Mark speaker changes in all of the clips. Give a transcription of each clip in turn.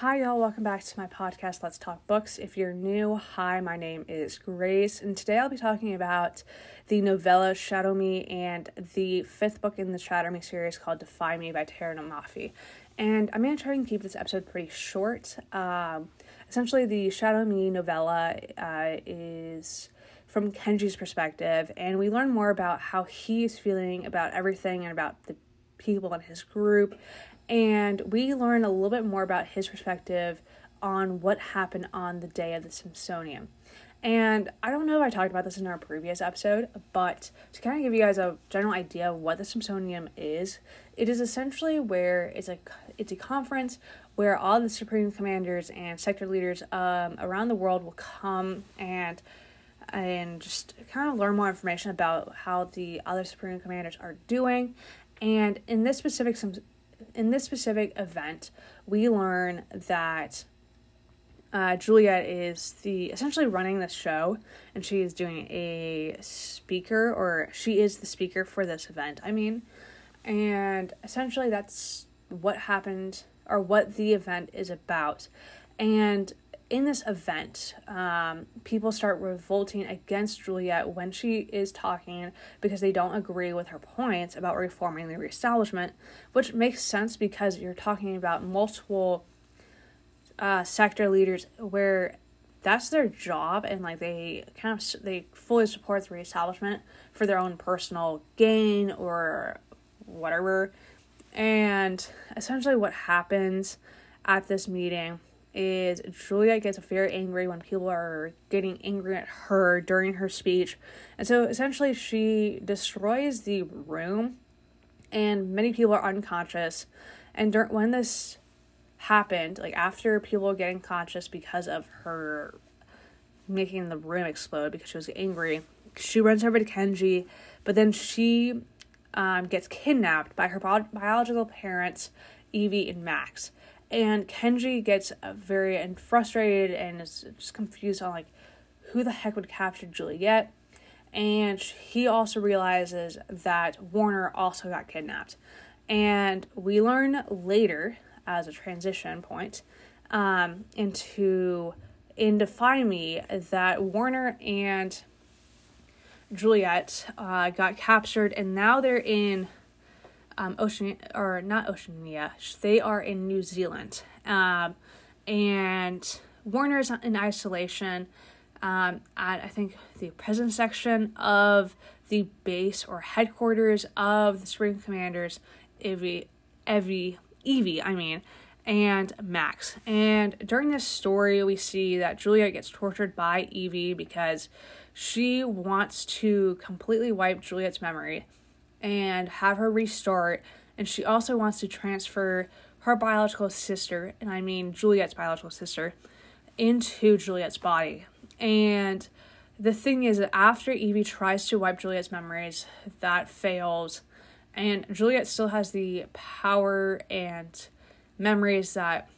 Speaker 1: Hi, y'all. Welcome back to my podcast, Let's Talk Books. If you're new, hi, my name is Grace, and today I'll be talking about the novella Shadow Me and the fifth book in the Shatter Me series called Defy Me by Tahereh Mafi. And I'm going to try and keep this episode pretty short. Um, essentially, the Shadow Me novella uh, is from Kenji's perspective, and we learn more about how he's feeling about everything and about the people in his group and we learn a little bit more about his perspective on what happened on the day of the symposium. And I don't know if I talked about this in our previous episode, but to kind of give you guys a general idea of what the symposium is, it is essentially where it's a it's a conference where all the supreme commanders and sector leaders um, around the world will come and and just kind of learn more information about how the other supreme commanders are doing. And in this specific in this specific event, we learn that uh, Juliette is the essentially running this show, and she is doing a speaker, or she is the speaker for this event. I mean, and essentially that's what happened, or what the event is about, and in this event, um, people start revolting against Juliette when she is talking because they don't agree with her points about reforming the reestablishment, which makes sense because you're talking about multiple uh, sector leaders where that's their job and like they kind of they fully support the reestablishment for their own personal gain or whatever. And essentially, what happens at this meeting is Julia gets very angry when people are getting angry at her during her speech. And so essentially, she destroys the room, and many people are unconscious. And dur- when this happened, like after people were getting conscious because of her making the room explode because she was angry, she runs over to Kenji, but then she um, gets kidnapped by her bi- biological parents, Evie and Max and Kenji gets very and frustrated and is just confused on like who the heck would capture Juliette. And he also realizes that Warner also got kidnapped. And we learn later, as a transition point, um, into in Defy Me, that Warner and Juliette uh, got captured, and now they're in um, Ocean or not Oceania. They are in New Zealand, um, and Warner is in isolation um, at I think the prison section of the base or headquarters of the Supreme Commanders, Evie, Evie, Evie. I mean. And Max. And during this story, we see that Julia gets tortured by Evie because she wants to completely wipe Juliette's memory and have her restart. And she also wants to transfer her biological sister, and I mean Juliette's biological sister, into Juliette's body. And the thing is that after Evie tries to wipe Juliette's memories, that fails. And Juliette still has the power and memories that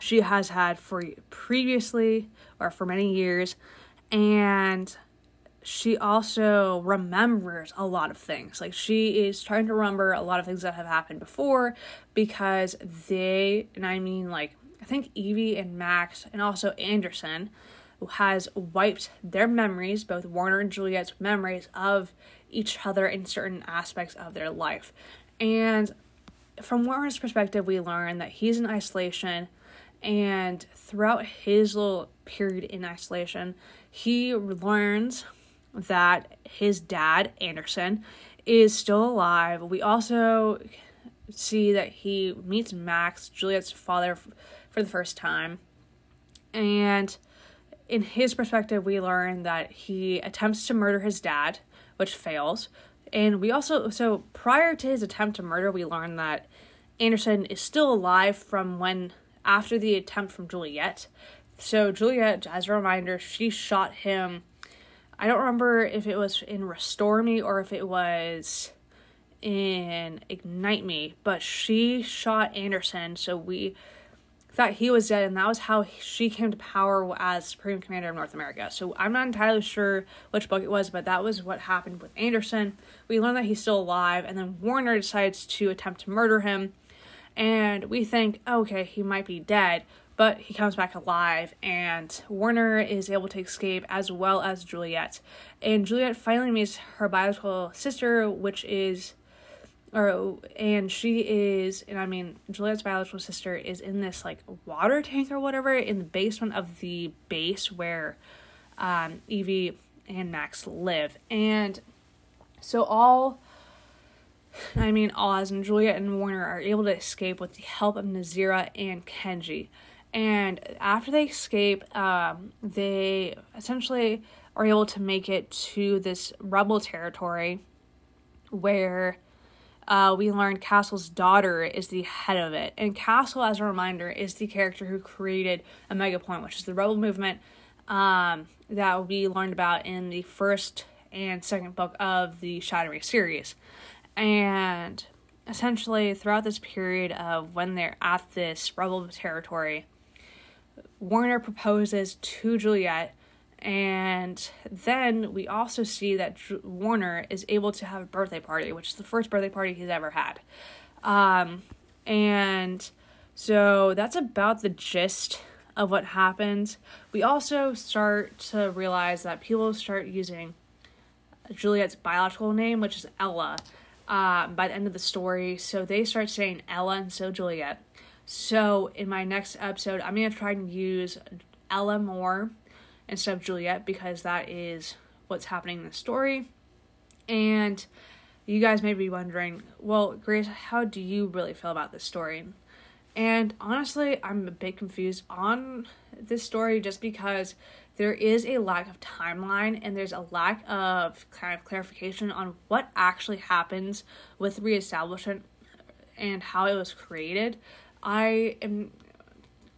Speaker 1: she has had for previously or for many years. And she also remembers a lot of things. Like she is trying to remember a lot of things that have happened before because they, and I mean like I think Evie and Max and also Anderson has wiped their memories, both Warner and Juliette's memories of each other in certain aspects of their life. And from Warner's perspective, we learn that he's in isolation and throughout his little period in isolation, he learns that his dad, Anderson, is still alive. We also see that he meets Max, Juliette's father, for the first time. And in his perspective, we learn that he attempts to murder his dad, which fails. And we also, so prior to his attempt to murder, we learn that Anderson is still alive from when, after the attempt from Juliette. So, Juliette, as a reminder, she shot him I don't remember if it was in Restore Me or if it was in Ignite Me, but she shot Anderson, so we thought he was dead, and that was how she came to power as Supreme Commander of North America. So I'm not entirely sure which book it was, but that was what happened with Anderson. We learned that he's still alive, and then Warner decides to attempt to murder him, And we think, okay, he might be dead, but he comes back alive, and Warner is able to escape as well as Juliette. And Juliette finally meets her biological sister, which is or and she is and i mean juliette's biological sister is in this like water tank or whatever in the basement of the base where um, evie and max live and so all i mean oz and juliette and warner are able to escape with the help of nazeera and kenji and after they escape um, they essentially are able to make it to this rebel territory where uh, we learned Castle's daughter is the head of it. And Castle, as a reminder, is the character who created Omega Point, which is the rebel movement um, that we learned about in the first and second book of the Shatter series. And essentially, throughout this period of when they're at this rebel territory, Warner proposes to Juliette and then we also see that Warner is able to have a birthday party, which is the first birthday party he's ever had. Um, and so that's about the gist of what happens. We also start to realize that people start using Juliette's biological name, which is Ella, uh, by the end of the story. So they start saying Ella and so Juliette. So in my next episode, I'm to try and use Ella more instead of Juliette because that is what's happening in the story. And you guys may be wondering, well, Grace, how do you really feel about this story? And honestly, I'm a bit confused on this story just because there is a lack of timeline and there's a lack of kind of clarification on what actually happens with reestablishment and how it was created. I am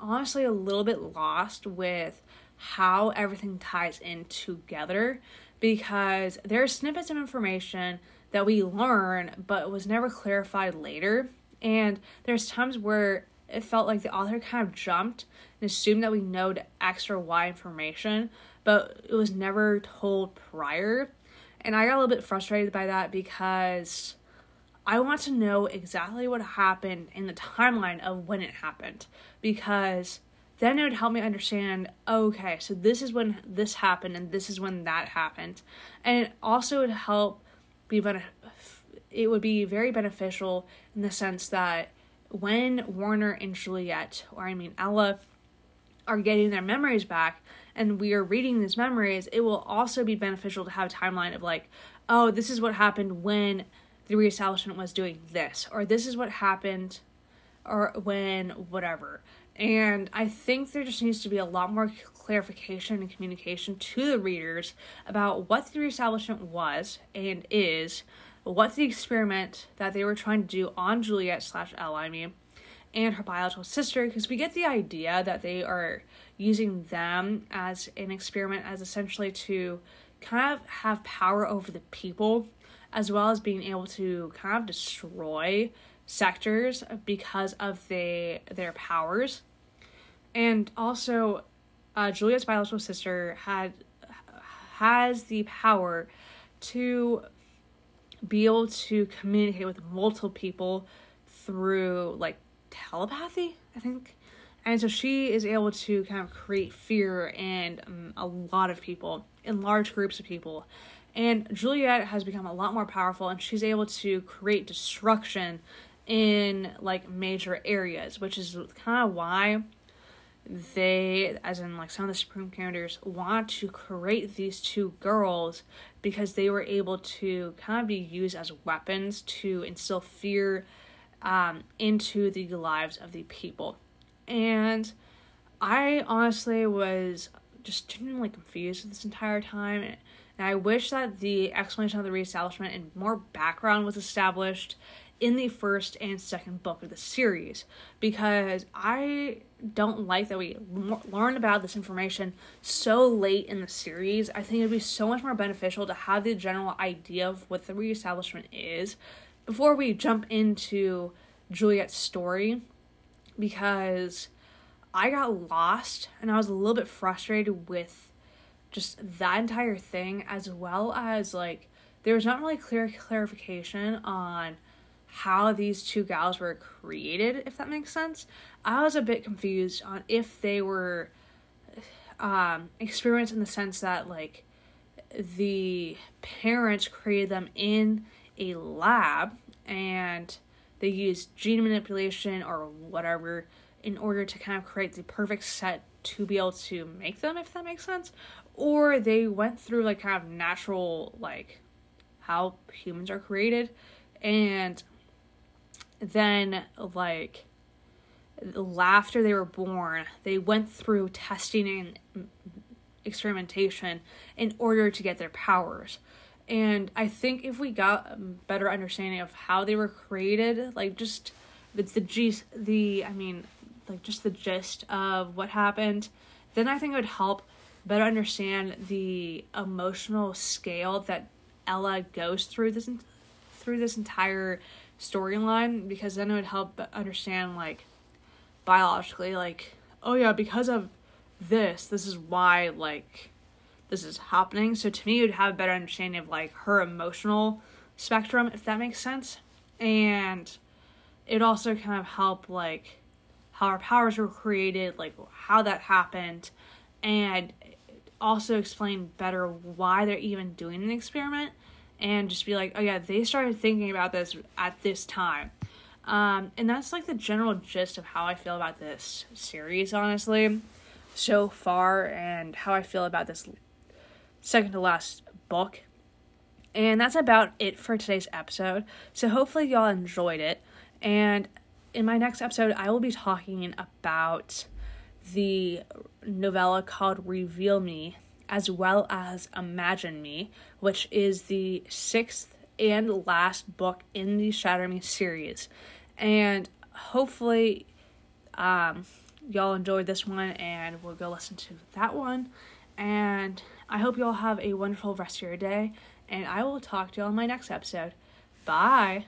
Speaker 1: honestly a little bit lost with how everything ties in together because there are snippets of information that we learn but was never clarified later and there's times where it felt like the author kind of jumped and assumed that we know X or Y information, but it was never told prior. And I got a little bit frustrated by that because I want to know exactly what happened in the timeline of when it happened. Because then it would help me understand okay so this is when this happened and this is when that happened and it also would help be benef- it would be very beneficial in the sense that when warner and juliette or i mean ella are getting their memories back and we are reading these memories it will also be beneficial to have a timeline of like oh this is what happened when the reestablishment was doing this or this is what happened or when whatever. And I think there just needs to be a lot more clarification and communication to the readers about what the reestablishment was and is, what the experiment that they were trying to do on Juliette slash Ella, I mean, and her biological sister, because we get the idea that they are using them as an experiment as essentially to kind of have power over the people, as well as being able to kind of destroy sectors because of they their powers. And also, uh, Juliette's biological sister had has the power to be able to communicate with multiple people through like telepathy, I think. And so she is able to kind of create fear in um, a lot of people, in large groups of people. And Juliette has become a lot more powerful and she's able to create destruction in like major areas, which is kind of why they, as in like some of the Supreme Commanders, want to create these two girls because they were able to kind of be used as weapons to instill fear um, into the lives of the people. And I honestly was just genuinely confused this entire time. I wish that the explanation of the reestablishment and more background was established in the first and second book of the series because I don't like that we learn about this information so late in the series. I think it'd be so much more beneficial to have the general idea of what the reestablishment is before we jump into Juliette's story because I got lost and I was a little bit frustrated with just that entire thing as well as like there was not really clear clarification on how these two gals were created, if that makes sense. I was a bit confused on if they were um, experiments in the sense that, like, the parents created them in a lab and they used gene manipulation or whatever in order to kind of create the perfect set to be able to make them, if that makes sense. Or they went through like kind of natural, like how humans are created, and then like after they were born, they went through testing and experimentation in order to get their powers. And I think if we got a better understanding of how they were created, like just the the gist, the I mean, like just the gist of what happened, then I think it would help better understand the emotional scale that Ella goes through this through this entire storyline because then it would help understand like biologically like oh yeah because of this this is why like this is happening. So to me would have a better understanding of like her emotional spectrum if that makes sense. And it also kind of help like how our powers were created like how that happened. And also explain better why they're even doing an experiment and just be like, oh yeah, they started thinking about this at this time. Um, and that's like the general gist of how I feel about this series, honestly, so far, and how I feel about this second to last book. And that's about it for today's episode. So hopefully, y'all enjoyed it. And in my next episode, I will be talking about the novella called Reveal Me as well as Imagine Me, which is the sixth and last book in the Shatter Me series. And hopefully, um, y'all enjoyed this one and we'll go listen to that one. And I hope y'all have a wonderful rest of your day. And I will talk to y'all in my next episode. Bye.